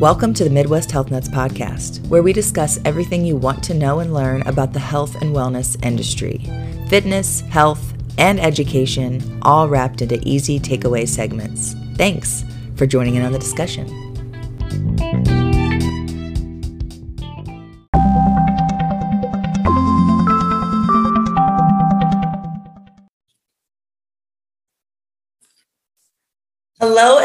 Welcome to the Midwest Health Nuts podcast, where we discuss everything you want to know and learn about the health and wellness industry fitness, health, and education, all wrapped into easy takeaway segments. Thanks for joining in on the discussion.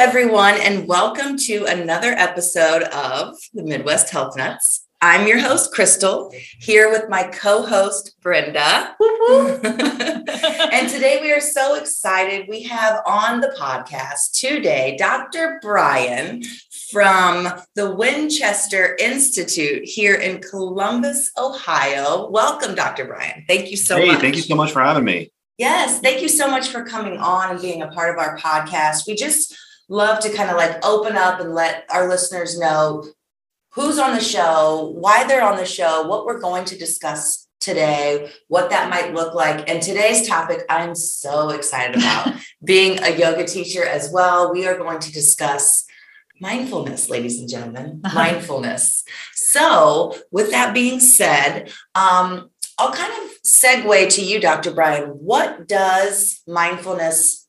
Everyone, and welcome to another episode of the Midwest Health Nuts. I'm your host, Crystal, here with my co host, Brenda. and today we are so excited. We have on the podcast today Dr. Bryan from the Winchester Institute here in Columbus, Ohio. Welcome, Dr. Bryan. Thank you so hey, much. Thank you so much for having me. Yes, thank you so much for coming on and being a part of our podcast. We just love to kind of like open up and let our listeners know who's on the show, why they're on the show, what we're going to discuss today, what that might look like. And today's topic, I'm so excited about being a yoga teacher as well. We are going to discuss mindfulness, ladies and gentlemen, mindfulness. So, with that being said, um, I'll kind of segue to you, Dr. Bryan. What does mindfulness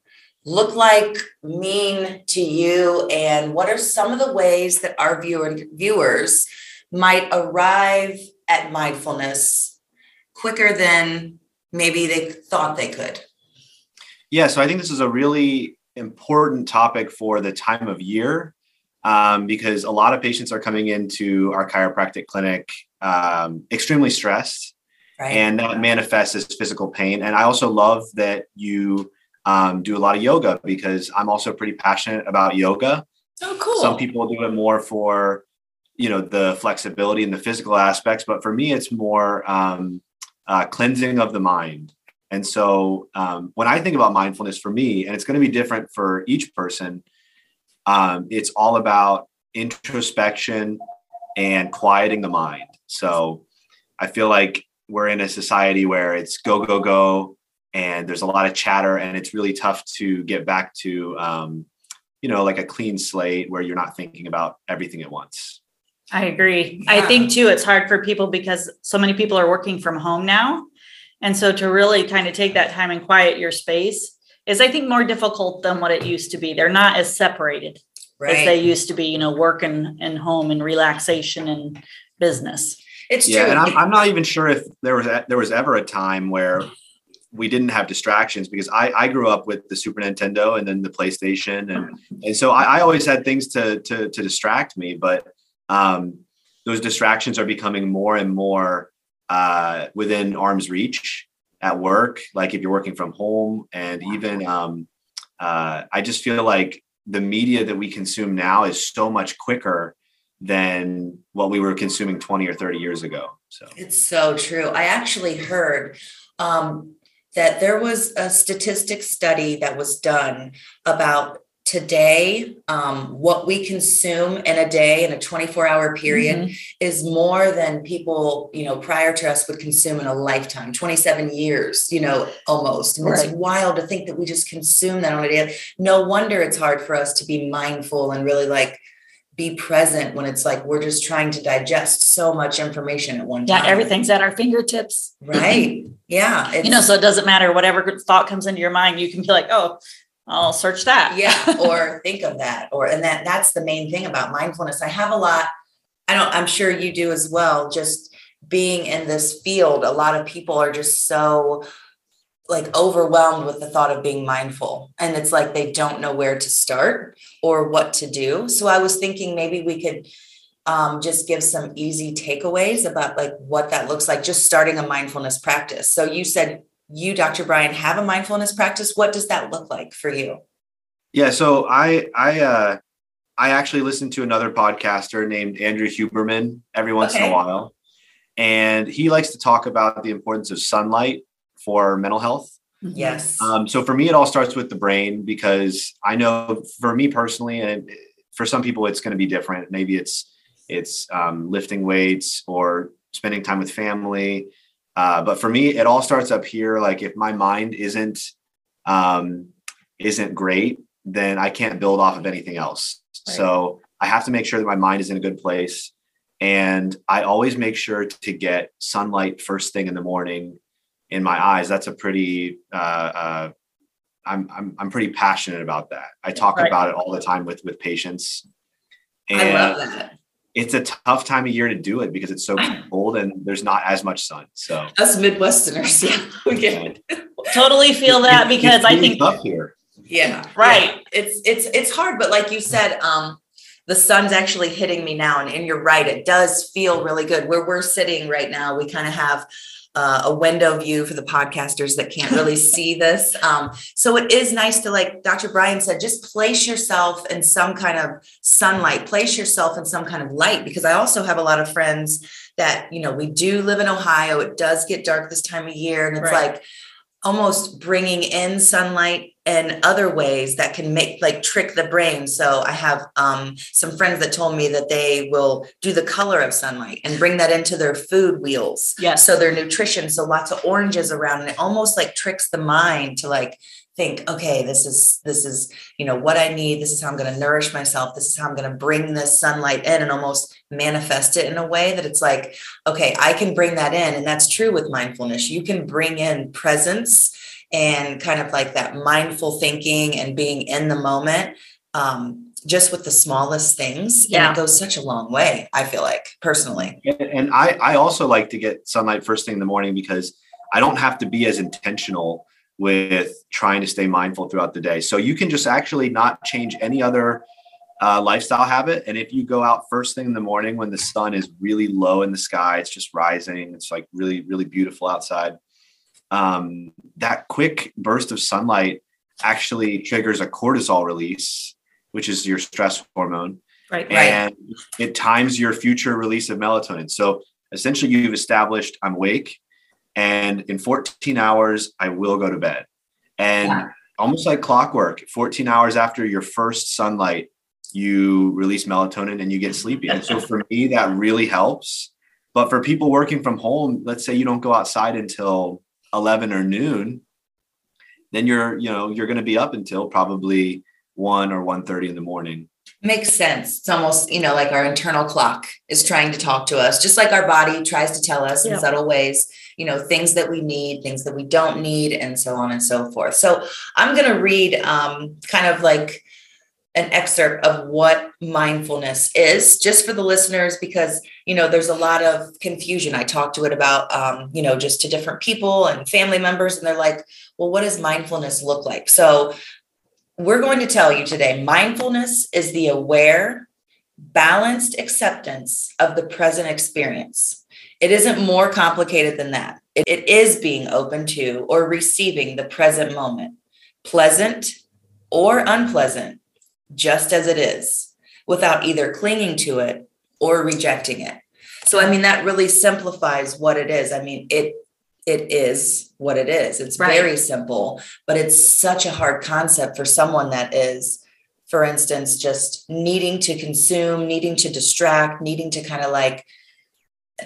look like, mean to you? And what are some of the ways that our viewer, viewers might arrive at mindfulness quicker than maybe they thought they could? Yeah, so I think this is a really important topic for the time of year um, because a lot of patients are coming into our chiropractic clinic um, extremely stressed Right. And that manifests as physical pain. And I also love that you um, do a lot of yoga because I'm also pretty passionate about yoga. Oh, cool. Some people do it more for, you know, the flexibility and the physical aspects, but for me, it's more um, uh, cleansing of the mind. And so um, when I think about mindfulness for me, and it's going to be different for each person, um, it's all about introspection and quieting the mind. So I feel like we're in a society where it's go go go and there's a lot of chatter and it's really tough to get back to um, you know like a clean slate where you're not thinking about everything at once i agree yeah. i think too it's hard for people because so many people are working from home now and so to really kind of take that time and quiet your space is i think more difficult than what it used to be they're not as separated right. as they used to be you know work and, and home and relaxation and business it's yeah, true. and I'm, I'm not even sure if there was a, there was ever a time where we didn't have distractions because I, I grew up with the Super Nintendo and then the PlayStation and and so I, I always had things to to to distract me, but um, those distractions are becoming more and more uh, within arm's reach at work. Like if you're working from home, and even um, uh, I just feel like the media that we consume now is so much quicker than what we were consuming 20 or 30 years ago. So it's so true. I actually heard um, that there was a statistic study that was done about today um, what we consume in a day in a 24 hour period mm-hmm. is more than people you know prior to us would consume in a lifetime 27 years you know almost and right. it's wild to think that we just consume that on a day no wonder it's hard for us to be mindful and really like be present when it's like we're just trying to digest so much information at one time. Yeah, everything's at our fingertips. Right. Yeah. you know, so it doesn't matter whatever thought comes into your mind, you can be like, oh, I'll search that. yeah. Or think of that. Or and that that's the main thing about mindfulness. I have a lot, I don't, I'm sure you do as well, just being in this field, a lot of people are just so like overwhelmed with the thought of being mindful. And it's like they don't know where to start or what to do. So i was thinking maybe we could um, just give some easy takeaways about like what that looks like just starting a mindfulness practice. So you said you dr bryan have a mindfulness practice. What does that look like for you? Yeah so i i uh i actually listen to another podcaster named andrew huberman every once okay. in a while. And he likes to talk about the importance of sunlight for mental health. Mm-hmm. Yes. Um, so for me, it all starts with the brain because I know for me personally, and for some people, it's going to be different. Maybe it's it's um, lifting weights or spending time with family. Uh, but for me, it all starts up here. Like if my mind isn't um, isn't great, then I can't build off of anything else. Right. So I have to make sure that my mind is in a good place. And I always make sure to get sunlight first thing in the morning in my eyes. That's a pretty, uh, uh, I'm, I'm, I'm pretty passionate about that. I talk right. about it all the time with, with patients. And I love that. It's a tough time of year to do it because it's so cold and there's not as much sun. So us Midwesterners, yeah, we get it. totally feel that because I think up here. Yeah, right. Yeah. It's it's it's hard, but like you said, um, the sun's actually hitting me now, and, and you're right. It does feel really good. Where we're sitting right now, we kind of have uh, a window view for the podcasters that can't really see this. Um, so it is nice to, like Dr. Brian said, just place yourself in some kind of sunlight, place yourself in some kind of light. Because I also have a lot of friends that, you know, we do live in Ohio. It does get dark this time of year. And it's right. like, almost bringing in sunlight and other ways that can make like trick the brain. So i have um, some friends that told me that they will do the color of sunlight and bring that into their food wheels. Yeah so their nutrition so lots of oranges around and it almost like tricks the mind to like think okay this is this is you know what i need. This is how i'm going to nourish myself. This is how i'm going to bring this sunlight in and almost manifest it in a way that it's like okay i can bring that in and that's true with mindfulness. You can bring in presence and kind of like that mindful thinking and being in the moment um, just with the smallest things yeah. and it goes such a long way i feel like personally and i i also like to get sunlight first thing in the morning because i don't have to be as intentional with trying to stay mindful throughout the day. So you can just actually not change any other uh, lifestyle habit. And if you go out first thing in the morning when the sun is really low in the sky, it's just rising, it's like really, really beautiful outside. Um, that quick burst of sunlight actually triggers a cortisol release, which is your stress hormone. Right. And right. it times your future release of melatonin. So essentially, you've established I'm awake and in 14 hours i will go to bed and yeah. almost like clockwork 14 hours after your first sunlight you release melatonin and you get sleepy and so for me that really helps but for people working from home let's say you don't go outside until 11 or noon then you're you know you're going to be up until probably 1 or 1.30 in the morning. Makes sense. It's almost you know like our internal clock is trying to talk to us just like our body tries to tell us yeah. in subtle ways you know things that we need things that we don't need and so on and so forth. So i'm going to read um, kind of like an excerpt of what mindfulness is just for the listeners because you know there's a lot of confusion. I talked to it about um, you know just to different people and family members and they're like well what does mindfulness look like? So we're going to tell you today mindfulness is the aware balanced acceptance of the present experience. It isn't more complicated than that. It is being open to or receiving the present moment, pleasant or unpleasant, just as it is, without either clinging to it or rejecting it. So, I mean, that really simplifies what it is. I mean, it it is what it is. It's right. very simple, but it's such a hard concept for someone that is, for instance, just needing to consume, needing to distract, needing to kind of like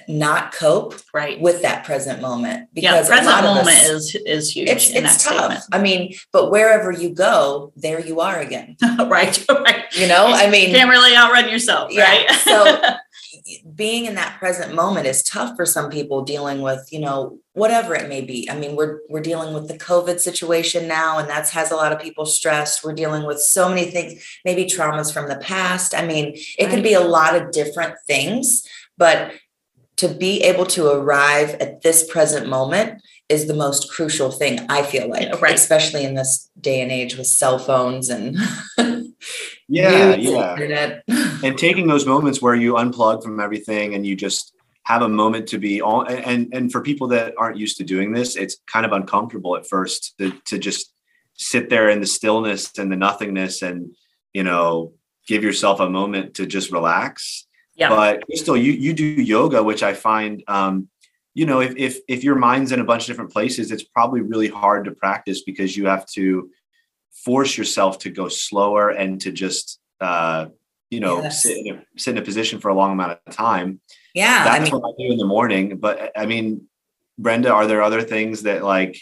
not cope right. with that present moment because yeah, present moment us, is is huge it's, it's tough. statement. i mean but wherever you go there you are again. Right right. You know i mean you can't really outrun yourself yeah, right? so being in that present moment is tough for some people dealing with you know whatever it may be. I mean we're we're dealing with the covid situation now and that's has a lot of people stressed. We're dealing with so many things maybe traumas from the past. I mean it right. could be a lot of different things but to be able to arrive at this present moment is the most crucial thing I feel like, yeah, right. especially in this day and age with cell phones and yeah, yeah, internet. and taking those moments where you unplug from everything and you just have a moment to be all and and for people that aren't used to doing this, it's kind of uncomfortable at first to to just sit there in the stillness and the nothingness and you know give yourself a moment to just relax yeah. But still, you you do yoga, which I find, um, you know, if if if your mind's in a bunch of different places, it's probably really hard to practice because you have to force yourself to go slower and to just uh, you know yes. sit, in a, sit in a position for a long amount of time. Yeah, that's I mean, what I do in the morning. But I mean, Brenda, are there other things that like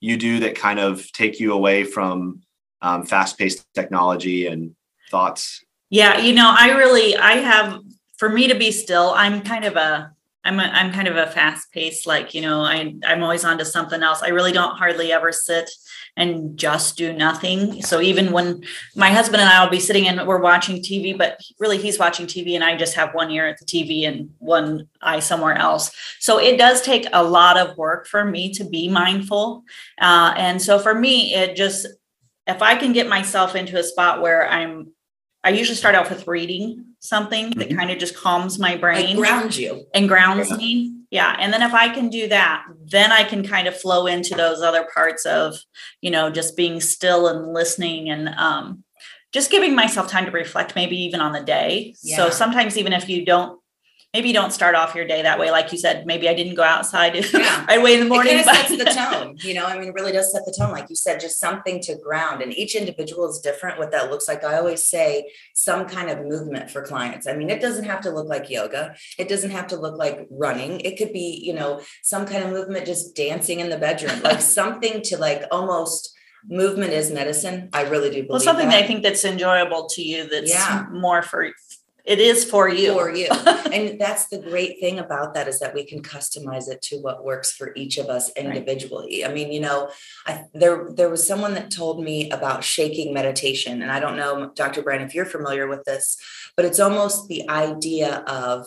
you do that kind of take you away from um, fast-paced technology and thoughts? Yeah, you know, I really I have for me to be still, I'm kind of a I'm a, I'm kind of a fast paced, like, you know, I, I'm always on to something else. I really don't hardly ever sit and just do nothing. So even when my husband and I will be sitting and we're watching TV, but really he's watching TV and I just have one ear at the TV and one eye somewhere else. So it does take a lot of work for me to be mindful. Uh, and so for me, it just, if I can get myself into a spot where I'm I usually start off with reading something that Mhm. kind of just calms my Like brain ground you. and grounds Yeah. me. Yeah. And then if I can do that, then I can kind of flow into those other parts of, you know, just being still and listening and um just giving myself time to reflect, maybe even on the day. So sometimes even if you don't maybe you don't start off your day that way. Like you said, maybe I didn't go outside Yeah. right away in the morning. It kind but- sets the tone, you know, I mean, it really does set the tone. Like you said, just something to ground and each individual is different. What that looks like. I always say some kind of movement for clients. I mean, it doesn't have to look like yoga. It doesn't have to look like running. It could be, you know, some kind of movement, just dancing in the bedroom, like something to like almost movement is medicine. I really do believe well, something that. that I think that's enjoyable to you that's Yeah. more for it is for you. for you. and that's the great thing about that is that we can customize it to what works for each of us individually. I mean, you know, I, there there was someone that told me about shaking meditation, and I don't know, Dr. Bryan, if you're familiar with this, but it's almost the idea of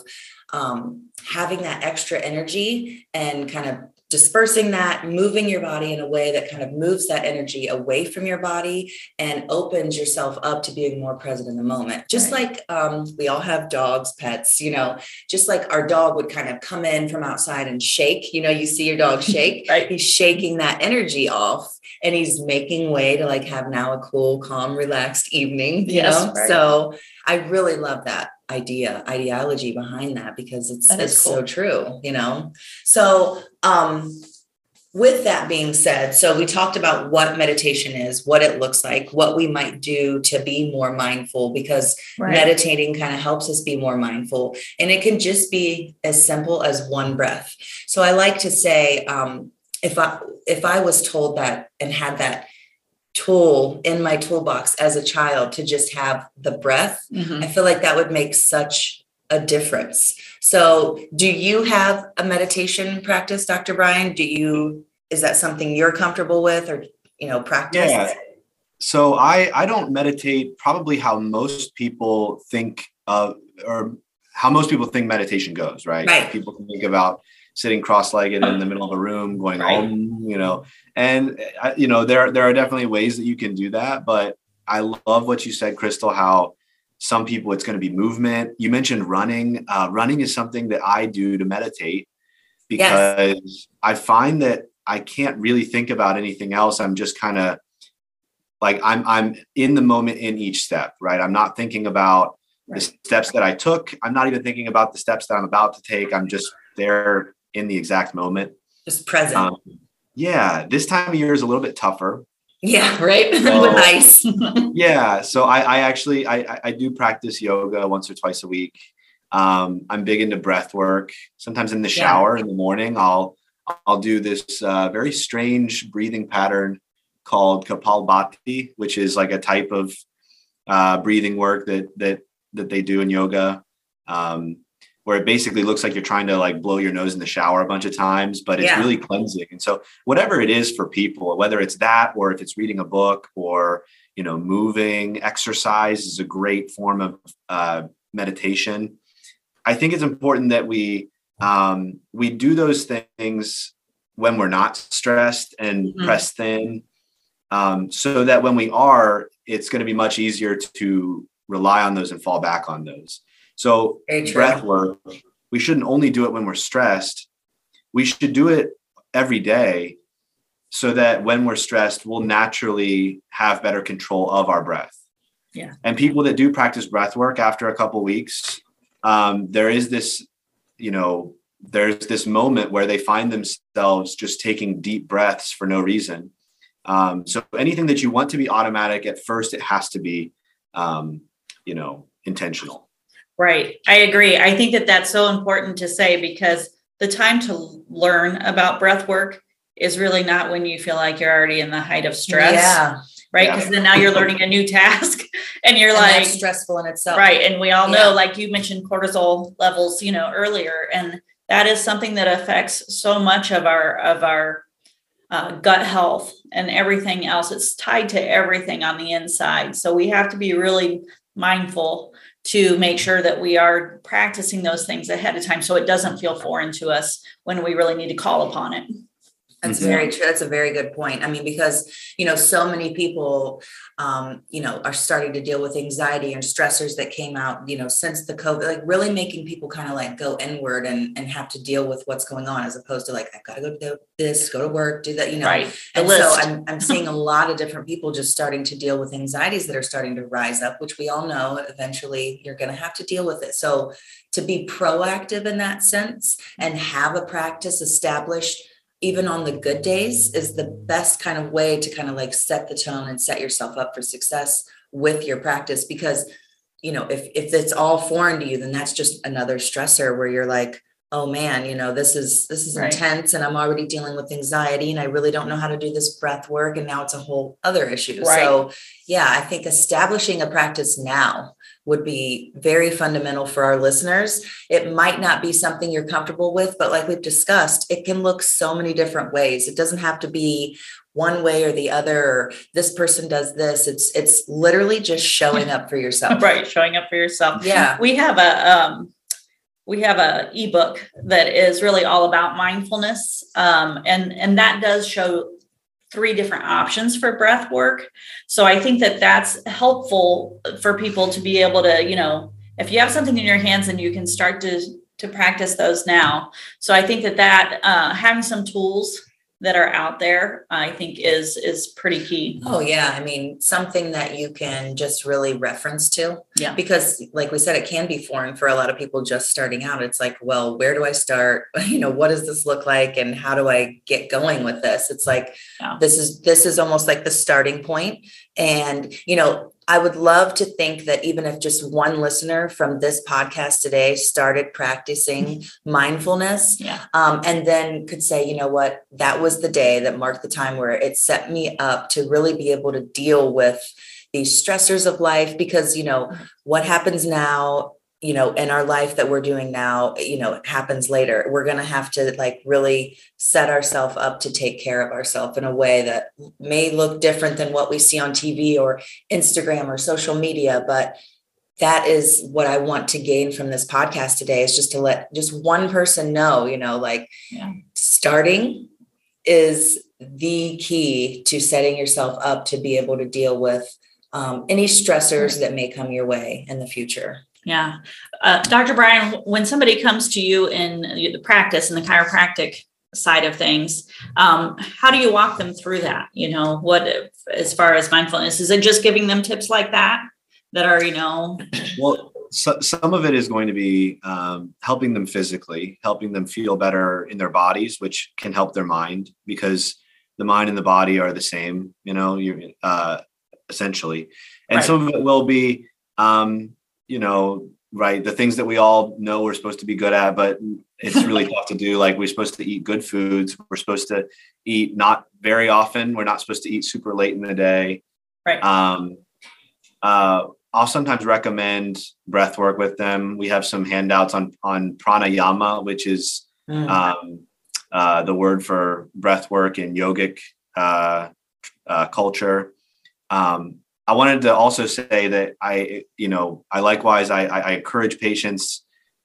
um, having that extra energy and kind of dispersing that, moving your body in a way that kind of moves that energy away from your body and opens yourself up to being more present in the moment. Just like um, we all have dogs, pets, you know, just like our dog would kind of come in from outside and shake. You know, you see your dog shake, Right. he's shaking that energy off and he's making way to like have now a cool, calm, relaxed evening. You Yes, know, right. so I really love that idea, ideology behind that because it's That it's cool. so true, you know. So um with that being said, so we talked about what meditation is, what it looks like, what we might do to be more mindful because Right. meditating kind of helps us be more mindful and it can just be as simple as one breath. So I like to say um if I if I was told that and had that tool in my toolbox as a child to just have the breath Mhm. I feel like that would make such a difference. So, do you have a meditation practice, Dr. Bryan? Do you is that something you're comfortable with or you know, practice? Yeah. So I I don't meditate probably how most people think of or how most people think meditation goes, right? Right. People can think about sitting cross-legged in the middle of a room going Right. om, you know. And uh, you know, there there are definitely ways that you can do that, but I love what you said Crystal how some people it's going to be movement. You mentioned running. Uh, running is something that I do to meditate because I find that I can't really think about anything else. I'm just kind of like I'm I'm in the moment in each step, right? I'm not thinking about the steps that I took. I'm not even thinking about the steps that I'm about to take. I'm just there in the exact moment. Just present. Um, yeah, this time of year is a little bit tougher. yeah, right. So- With ice. Yeah, so I, I actually I, I- do practice yoga once or twice a week. Um, I'm big into breath work. Sometimes in the Yeah. shower in the morning, I'll I'll do this uh, very strange breathing pattern called Kapalbhati, which is like a type of uh, breathing work that that that they do in yoga, um, where it basically looks like you're trying to like blow your nose in the shower a bunch of times, but it's Yeah. really cleansing. And so, whatever it is for people, whether it's that or if it's reading a book or you know moving, exercise is a great form of uh, meditation. I think it's important that we um, we do those things when we're not stressed and Mhm. pressed thin, um, so that when we are, it's going to be much easier to rely on those and fall back on those. So Very breath work, we shouldn't only do it when we're stressed. We should do it every day so that when we're stressed, we'll naturally have better control of our breath. Yeah. And people that do practice breath work after a couple weeks, um, there is this, you know, there's this moment where they find themselves just taking deep breaths for no reason. Um, so anything that you want to be automatic at first, it has to be, um, you know, intentional. Right. I agree. I think that that's so important to say because the time to learn about breath work is really not when you feel like you're already in the height of stress. Yeah. Right. Yeah. Because then now you're learning a new task and you're And like stressful in itself. right and we all know Yeah. like you mentioned cortisol levels you know earlier and that is something that affects so much of our of our uh, gut health and everything else it's tied to everything on the inside so we have to be really mindful to make sure that we are practicing those things ahead of time so it doesn't feel foreign to us when we really need to call upon it That's Mhm. very true. That's a very good point. I mean, because, you know, so many people, um, you know, are starting to deal with anxiety and stressors that came out, you know, since the COVID, like really making people kind of like go inward and, and have to deal with what's going on as opposed to like, I've got to go do this, go to work, do that, you know. right And so I'm, I'm seeing a lot of different people just starting to deal with anxieties that are starting to rise up, which we all know eventually you're going to have to deal with it. So to be proactive in that sense and have a practice established, even on the good days, is the best kind of way to kind of like set the tone and set yourself up for success with your practice. Because, you know, if, if it's all foreign to you, then that's just another stressor where you're like, oh man, you know, this is this is Right. intense and I'm already dealing with anxiety and I really don't know how to do this breath work and now it's a whole other issue. Right. So, yeah, I think establishing a practice now would be very fundamental for our listeners. It might not be something you're comfortable with, but like we've discussed, it can look so many different ways. It doesn't have to be one way or the other or this person does this. It's it's literally just showing up for yourself. right showing up for yourself Yeah. we have a um we have a ebook that is really all about mindfulness um and and that does show three different options for breath work. So i think that that's helpful for people to be able to you know if you have something in your hands and you can start to to practice those now. So i think that that uh, having some tools that are out there i think is is pretty key Oh yeah, I mean something that you can just really reference to. Yeah. Because like we said, it can be foreign for a lot of people just starting out. It's like, well, where do I start? You know, what does this look like, and how do I get going with this? It's like Yeah. this is this is almost like the starting. And you know, I would love to think that even if just one listener from this podcast today started practicing mindfulness, yeah. um, and then could say, you know what, that was the day that marked the time where it set me up to really be able to deal with these stressors of life. Because, you know, what happens now, you know, in our life that we're doing now, you know, happens later. We're going to have to like really set ourselves up to take care of ourselves in a way that may look different than what we see on TV or Instagram or social media, but that is what I want to gain from this podcast today is just to let just one person know, you know, like Yeah. starting is the key to setting yourself up to be able to deal with um, any stressors that may come your way in the future. Yeah. Uh, Dr. Bryan, when somebody comes to you in the practice and the chiropractic side of things, um, how do you walk them through that? You know, what as far as mindfulness, is it just giving them tips like that that are, you know, Well, so, some of it is going to be um, helping them physically, helping them feel better in their bodies, which can help their mind because the mind and the body are the same, you know, you uh, essentially. And Right. some of it will be, um, you know, right, the things that we all know we're supposed to be good at, but it's really tough to do. Like we're supposed to eat good foods. We're supposed to eat not very often. We're not supposed to eat super late in the day. Right. Um, uh, I'll sometimes recommend breath work with them. We have some handouts on on pranayama, which is Mm. um, uh, the word for breath work in yogic uh, uh, culture. Um, I wanted to also say that I, you know, I likewise I, I I encourage patients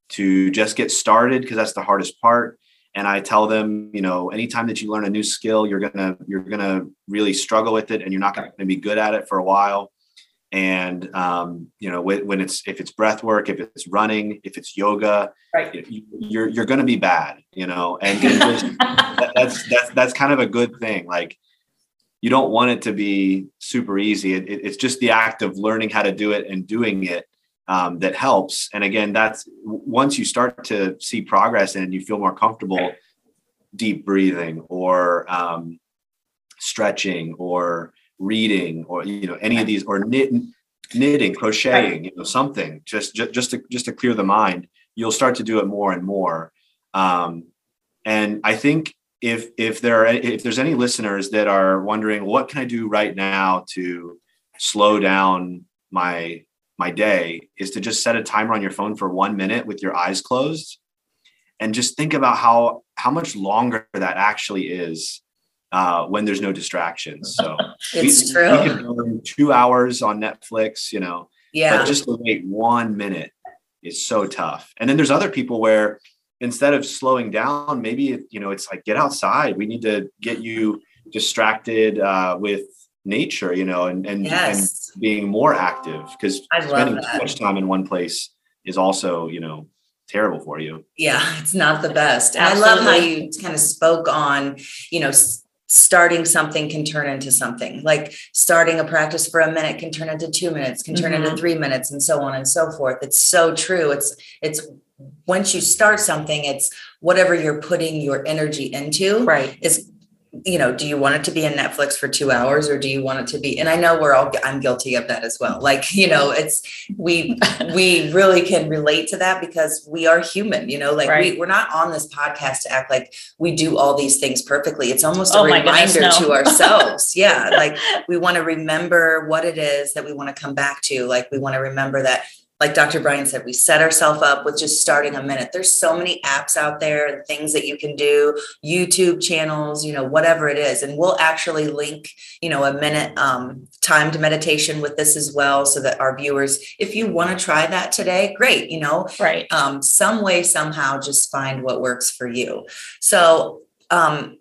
to just get started because that's the hardest part. And I tell them, you know, anytime that you learn a new skill, you're gonna you're gonna really struggle with it, and you're not gonna be good at it for a while. And um, you know, when, when it's if it's breath work, if it's running, if it's yoga, right. you- you're you're gonna be bad, you know. And just- that's that's that's kind of a good thing. Like you don't want it to be super easy. It, it- it's just the act of learning how to do it and doing it um, that helps. And again, that's once you start to see progress and you feel more comfortable, deep breathing or um, stretching or reading or you know any of these or knit, knitting, crocheting, you know something just just just to just to clear the mind. You'll start to do it more and more. Um, and I think if if there are if there's any listeners that are wondering what can I do right now to slow down my my day is to just set a timer on your phone for one minute with your eyes closed and just think about how how much longer that actually is uh, when there's no distractions. So it's we, true. We can burn two hours on Netflix, you know, yeah. but just to wait one minute is so tough. And then there's other people where instead of slowing down, maybe you know it's like get outside. We need to get you distracted uh, with nature, you know, and and, yes. and being more active because spending too much time in one place is also you know terrible for you. Yeah, it's not the best. And I love how you kind of spoke on, you know, starting something can turn into something like starting a practice for a minute can turn into two minutes can turn mm-hmm. into three minutes and so on and so forth it's so true it's it's once you start something it's whatever you're putting your energy into right is you know, do you want it to be in Netflix for two hours or do you want it to be? And I know we're all, I'm guilty of that as well. Like, you know, it's, we, we really can relate to that because we are human, you know, like right. we, we're not on this podcast to act like we do all these things perfectly. It's almost a oh reminder goodness, no. to ourselves. yeah. Like we want to remember what it is that we want to come back to. Like we want to remember that like Dr. Bryan said, we set ourselves up with just starting a minute. There's so many apps out there and things that you can do, YouTube channels, you know, whatever it is. And we'll actually link, you know, a minute um, timed meditation with this as well, so that our viewers, if you want to try that today, great, you know, right. Um, some way, somehow, just find what works for you. So um,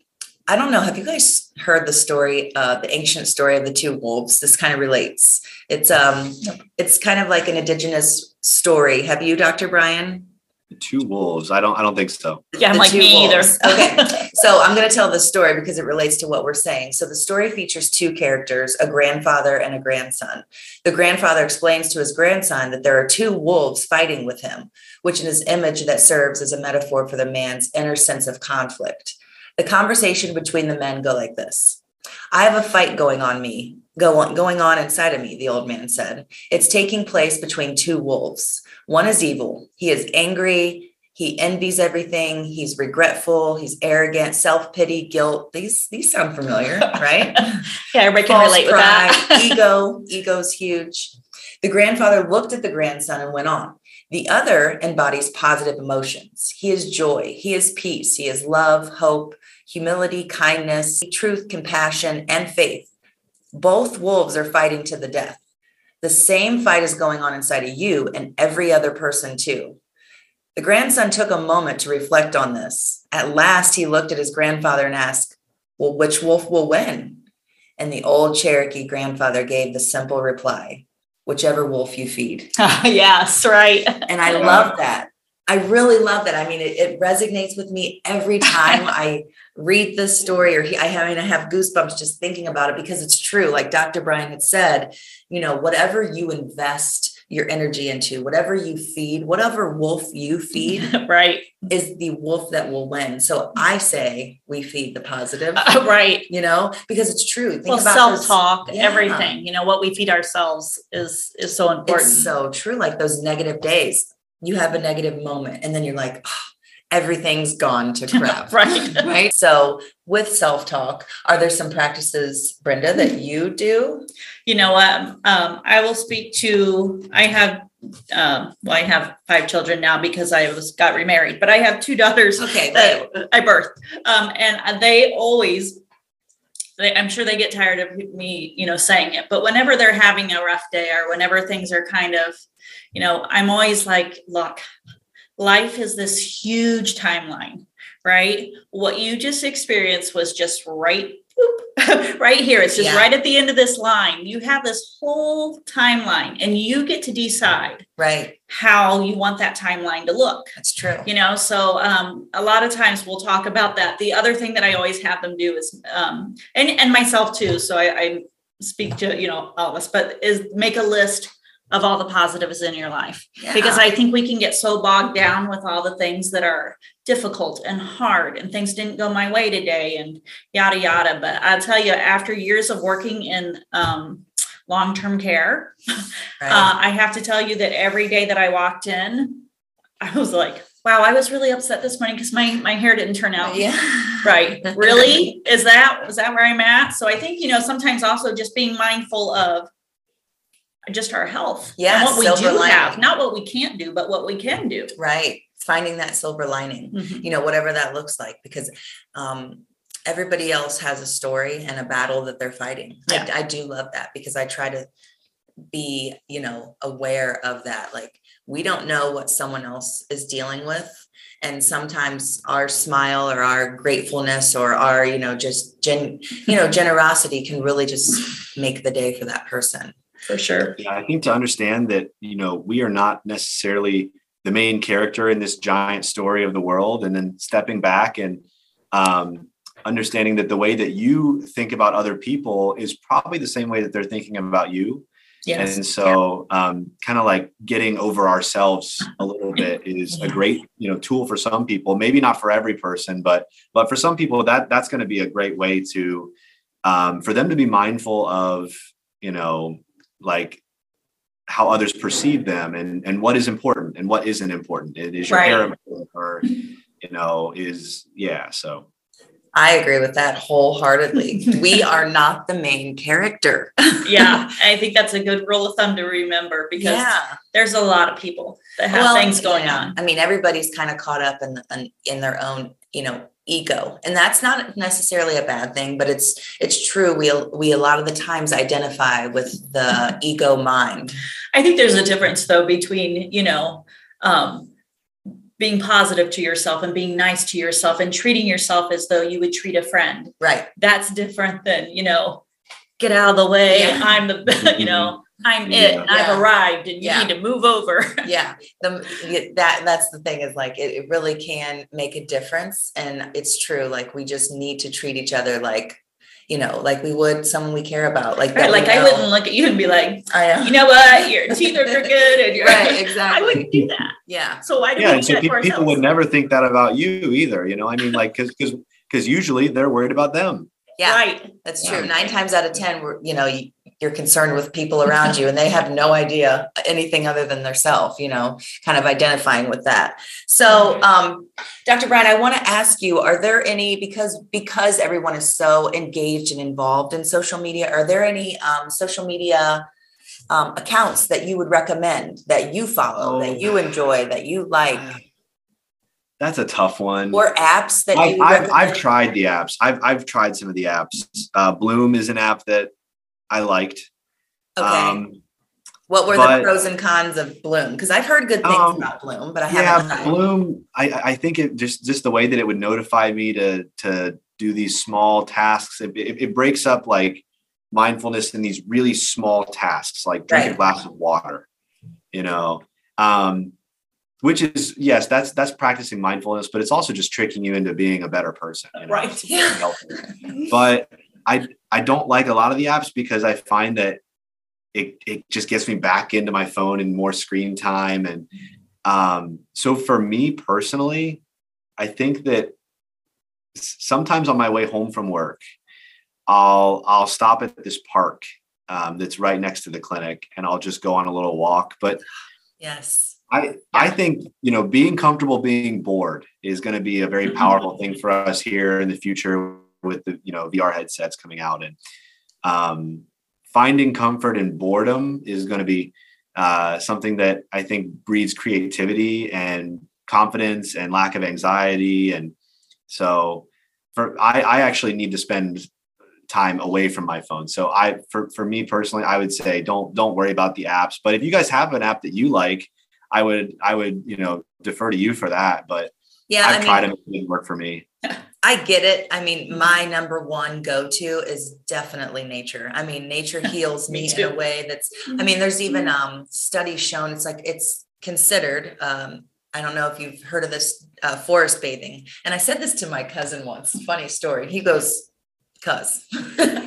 I don't know. Have you guys heard the story, uh, the ancient story of the two wolves? This kind of relates. It's um, it's kind of like an indigenous story. Have you, Dr. Bryan? The two wolves. I don't. I don't think so. Yeah, I'm the like me wolves. either. okay, so I'm going to tell the story because it relates to what we're saying. So the story features two characters, a grandfather and a grandson. The grandfather explains to his grandson that there are two wolves fighting with him, which is an image that serves as a metaphor for the man's inner sense of conflict. The conversation between the men go like this. I have a fight going on me, go on, going on inside of me, the old man said. It's taking place between two wolves. One is evil. He is angry. He envies everything. He's regretful. He's arrogant, self-pity, guilt. These these sound familiar, right? yeah, everybody can relate pride, with that. ego, ego's huge. The grandfather looked at the grandson and went on. The other embodies positive emotions. He is joy. He is peace. He is love, hope, humility, kindness, truth, compassion, and faith. Both wolves are fighting to the death. The same fight is going on inside of you and every other person, too. The grandson took a moment to reflect on this. At last, he looked at his grandfather and asked, Well, which wolf will win? And the old Cherokee grandfather gave the simple reply whichever wolf you feed. yes, right. And I love that. I really love that. I mean, it, it resonates with me every time I read this story or he, I, have, I mean, I have goosebumps just thinking about it because it's true. Like Dr. Bryan had said, you know, whatever you invest your energy into, whatever you feed, whatever wolf you feed, right, is the wolf that will win. So I say we feed the positive, uh, right? You know, because it's true. Think well, self talk, yeah. everything. You know, what we feed ourselves is is so important. It's so true. Like those negative days, you have a negative moment, and then you're like. Oh, everything's gone to crap. right. Right. So, with self talk, are there some practices, Brenda, that you do? You know what? Um, um, I will speak to, I have, um, well, I have five children now because I was got remarried, but I have two daughters okay, that right. I birthed. Um, and they always, they, I'm sure they get tired of me, you know, saying it, but whenever they're having a rough day or whenever things are kind of, you know, I'm always like, look, life is this huge timeline, right? What you just experienced was just right right here. It's just yeah. right at the end of this line. You have this whole timeline and you get to decide right how you want that timeline to look. That's true. You know, so um, a lot of times we'll talk about that. The other thing that I always have them do is um, and, and myself too. So I, I speak to, you know, all of us, but is make a list of all the positives in your life. Yeah. because i think we can get so bogged down with all the things that are difficult and hard and things didn't go my way today and yada yada. But i'll tell you after years of working in um, long-term care right. uh, i have to tell you that every day that i walked in i was like wow i was really upset this morning because my my hair didn't turn out yeah. right. Really? Is that is that where i'm at? So i think you know sometimes also just being mindful of just our health. Yeah, And what we do lining. have, not what we can't do, but what we can do. Right. Finding that silver lining, Mhm. you know, whatever that looks like, because um, everybody else has a story and a battle that they're fighting. Yeah. I, I do love that because I try to be, you know, aware of that. Like, we don't know what someone else is dealing with. And sometimes our smile or our gratefulness or our, you know, just gen, you know, generosity can really just make the day for that person. For sure. Yeah, I think to understand that, you know, we are not necessarily the main character in this giant story of the world, and then stepping back and um, understanding that the way that you think about other people is probably the same way that they're thinking about you. Yes. And so, um, kind of like getting over ourselves a little bit is a great, you know, tool for some people. Maybe not for every person, but but for some people, that that's going to be a great way to um, for them to be mindful of, you know, like how others perceive them and and what is important and what isn't important. It is your Right. hair important or you know is yeah. So I agree with that wholeheartedly. we are not the main character. yeah. I think that's a good rule of thumb to remember because yeah. there's a lot of people that have Well, things going yeah. on. I mean, everybody's kind of caught up in, in in their own, you know, ego, and that's not necessarily a bad thing. But it's it's true. We we a lot of the times identify with the ego mind. I think there's a difference though between, you know, um, being positive to yourself and being nice to yourself and treating yourself as though you would treat a friend. Right. That's different than, you know, get out of the way. Yeah. I'm the, you know, I'm it. Yeah. I've arrived and you Yeah. need to move over. Yeah. The that that's the thing is like it, it really can make a difference, and it's true. Like we just need to treat each other like. You know, like we would someone we care about, like that. Right? Like I wouldn't look at you and be like, I know. you know what, your teeth are crooked and you're right, exactly. I wouldn't do that. Yeah, So why do yeah, we do so that pe- for people ourselves? would never think that about you either. You know, I mean, like because because because usually they're worried about them. yeah. Right. That's Yeah. true. Nine times out of ten, we're you know you, you're concerned with people around you, and they have no idea anything other than their self. You know, kind of identifying with that. So, um, Dr. bryan I want to ask you: Are there any because because everyone is so engaged and involved in social media? Are there any um, social media um, accounts that you would recommend that you follow, Oh. that you enjoy, that you like, That's a tough one. or apps that I've, you? I've. I've tried the apps. I've, I've tried some of the apps. Uh, Bloom is an app that I liked. Okay. Um, what were but- the pros and cons of Bloom? Because I've heard good things Um, about Bloom, but I yeah, haven't. tried. Bloom. I, I think it just just the way that it would notify me to to do these small tasks. It, it, it breaks up like mindfulness in these really small tasks, like drink a glass of water. You know, um, which is yes, that's that's practicing mindfulness, but it's also just tricking you into being a better person. you know? Right. Helpful. but I I don't like a lot of the apps because I find that it it just gets me back into my phone and more screen time and um so for me personally I think that sometimes on my way home from work I'll I'll stop at this park um, that's right next to the clinic and I'll just go on a little walk. But Yes. I I think you know being comfortable being bored is going to be a very powerful thing for us here in the future with the you know VR headsets coming out and um, finding comfort in boredom is going to be uh, something that I think breeds creativity and confidence and lack of anxiety and so for I, I actually need to spend time away from my phone. So I for for me personally, I would say don't don't worry about the apps. But if you guys have an app that you like, I would I would you know defer to you for that. But Yeah, I've I tried mean, them; it didn't work for me. I get it. I mean, my number one go-to is definitely nature. I mean, nature heals Me me, in a way that's. I mean, there's even um studies shown. It's like it's considered. Um, I don't know if you've heard of this uh, forest bathing. And I said this to my cousin once. Funny story. He goes, "Cuz."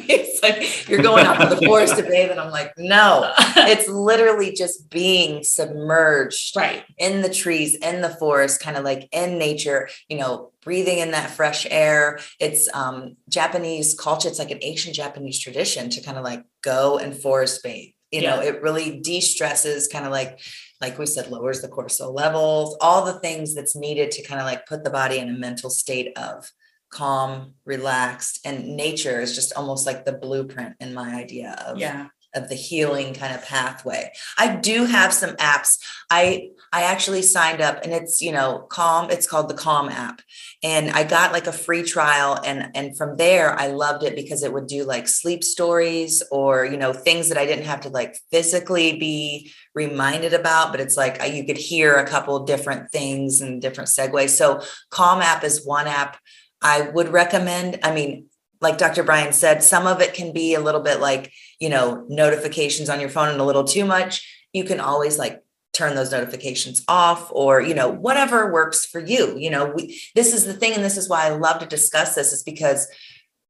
He's like, "You're going out to the forest to bathe," and I'm like, "No." It's literally just being submerged right. in the trees, in the forest, kind of like in nature, you know, breathing in that fresh air. It's um Japanese culture, it's like an ancient Japanese tradition to kind of like go and forest bathe. You know, it really de-stresses, kind of like like we said, lowers the cortisol levels, all the things that's needed to kind of like put the body in a mental state of calm, relaxed. And nature is just almost like the blueprint in my idea of Yeah. of the healing kind of pathway. I do have some apps. I I actually signed up and it's, you know, Calm, it's called the Calm app. And I got like a free trial and and from there I loved it because it would do like sleep stories or, you know, things that I didn't have to like physically be reminded about, but it's like you could hear a couple different things and different segues. So Calm app is one app I would recommend. I mean, like Dr. Bryan said, some of it can be a little bit like, you know, notifications on your phone and a little too much. You can always like turn those notifications off or, you know, whatever works for you. You know, we, this is the thing. And this is why I love to discuss this is because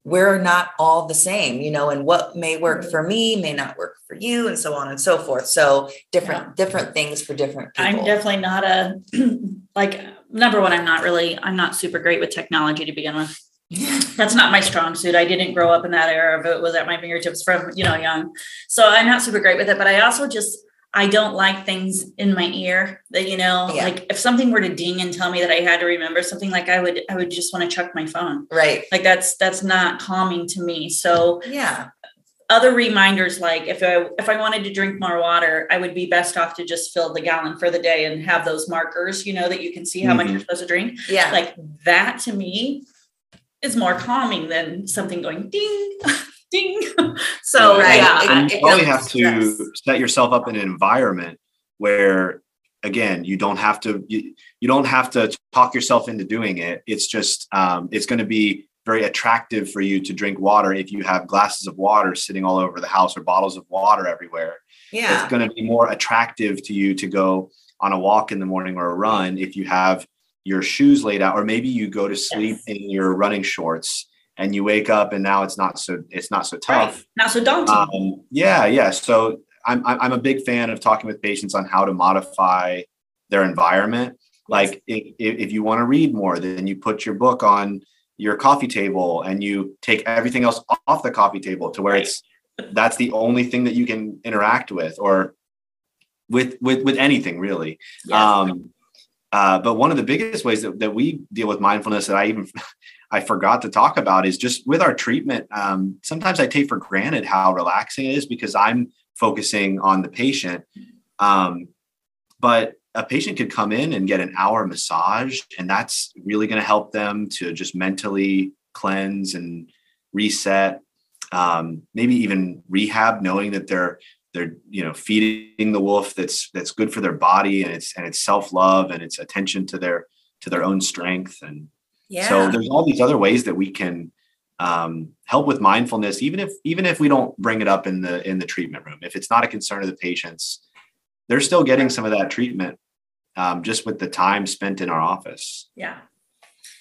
we're not all the same, you know, and what may work mm-hmm. for me may not work for you and so on and so forth. So different, yeah. different things for different people. I'm definitely not a, like, number one, I'm not really, I'm not super great with technology to begin with that's not my strong suit. I didn't grow up in that era of it was at my fingertips from, you know, young. So I'm not super great with it, but I also just I don't like things in my ear that you know, yeah. like if something were to ding and tell me that I had to remember something, like I would I would just want to chuck my phone. Right. Like that's that's not calming to me. So yeah. Other reminders like if I if I wanted to drink more water, I would be best off to just fill the gallon for the day and have those markers, you know, that you can see how mm-hmm. much you're supposed to drink. Yeah. Like that to me is more calming than something going ding, ding. So right. yeah, and you probably have to stress. set yourself up in an environment where again you don't have to you, you don't have to talk yourself into doing it it's just um, it's going to be very attractive for you to drink water if you have glasses of water sitting all over the house or bottles of water everywhere. Yeah. It's going to be more attractive to you to go on a walk in the morning or a run if you have your shoes laid out or maybe you go to sleep yes. in your running shorts and you wake up and now it's not so it's not so tough. Right. not so daunting. Um, yeah yeah. So I'm, I'm a big fan of talking with patients on how to modify their environment. Like if, if you want to read more then you put your book on your coffee table and you take everything else off the coffee table to where right. it's that's the only thing that you can interact with or with with with anything really um uh, but one of the biggest ways that, that we deal with mindfulness that I even I forgot to talk about is just with our treatment. Um, sometimes I take for granted how relaxing it is because I'm focusing on the patient. Um, but a patient could come in and get an hour massage, and that's really going to help them to just mentally cleanse and reset. Um, maybe even rehab, knowing that they're they're you know feeding the wolf that's that's good for their body and it's and it's self-love and it's attention to their to their own strength and yeah. so there's all these other ways that we can um, help with mindfulness even if even if we don't bring it up in the in the treatment room if it's not a concern of the patients they're still getting some of that treatment um, just with the time spent in our office yeah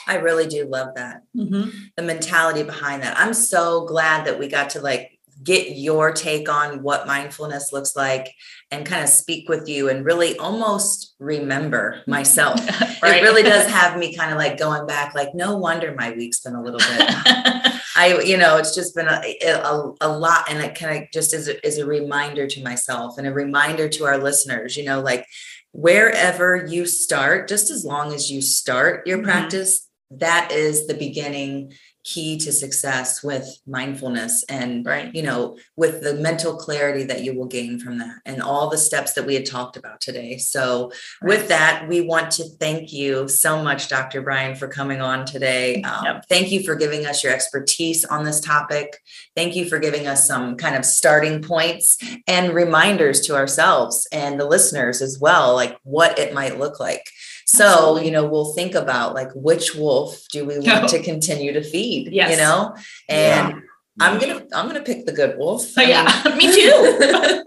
I really do love that. Mm-hmm. The mentality behind that. I'm so glad that we got to like get your take on what mindfulness looks like and kind of speak with you and really almost remember myself. right. It really does have me kind of like going back, like, no wonder my week's been a little bit. I, you know, it's just been a, a, a lot. And it kind of just is a, is a reminder to myself and a reminder to our listeners, you know, like wherever you start, just as long as you start your mm-hmm. practice, that is the beginning key to success with mindfulness and right. you know with the mental clarity that you will gain from that and all the steps that we had talked about today so right. with that we want to thank you so much dr bryan for coming on today um, yep. thank you for giving us your expertise on this topic thank you for giving us some kind of starting points and reminders to ourselves and the listeners as well like what it might look like so, Absolutely. you know, we'll think about like which wolf do we want to continue to feed, yes. you know? And yeah. I'm going to I'm going to pick the good wolf. Oh, yeah, me too.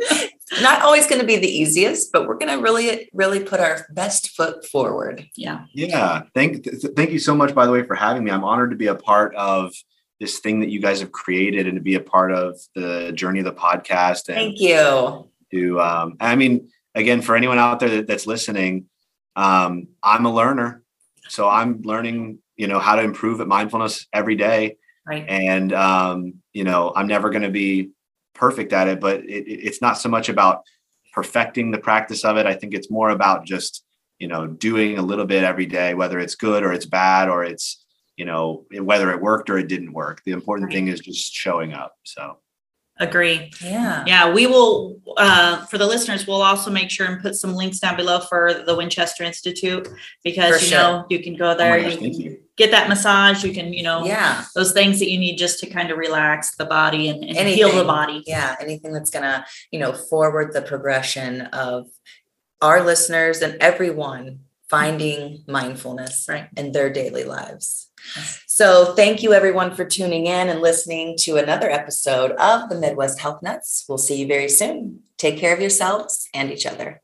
not always going to be the easiest, but we're going to really, really put our best foot forward. Yeah. Yeah. Thank, thank you so much, by the way, for having me. I'm honored to be a part of this thing that you guys have created and to be a part of the journey of the podcast. And thank you. To, um, I mean, again, for anyone out there that, that's listening, um, I'm a learner, so I'm learning, you know, how to improve at mindfulness every day. Right. And um, you know, I'm never going to be perfect at it, but it, it's not so much about perfecting the practice of it. I think it's more about just you know doing a little bit every day, whether it's good or it's bad or it's you know whether it worked or it didn't work. The important right. thing is just showing up. So Agree. Yeah. Yeah, we will, uh, for the listeners, we'll also make sure and put some links down below for the Winchester Institute because, For you know, you can go Oh there, my gosh, you can you. get that massage, you can, you know, Yeah. those things that you need just to kind of relax the body and, and heal the body. Yeah. Anything that's gonna, you know, forward the progression of our listeners and everyone finding mindfulness Right. in their daily lives. So thank you everyone for tuning in and listening to another episode of the Midwest Health Nuts. We'll see you very soon. Take care of yourselves and each other.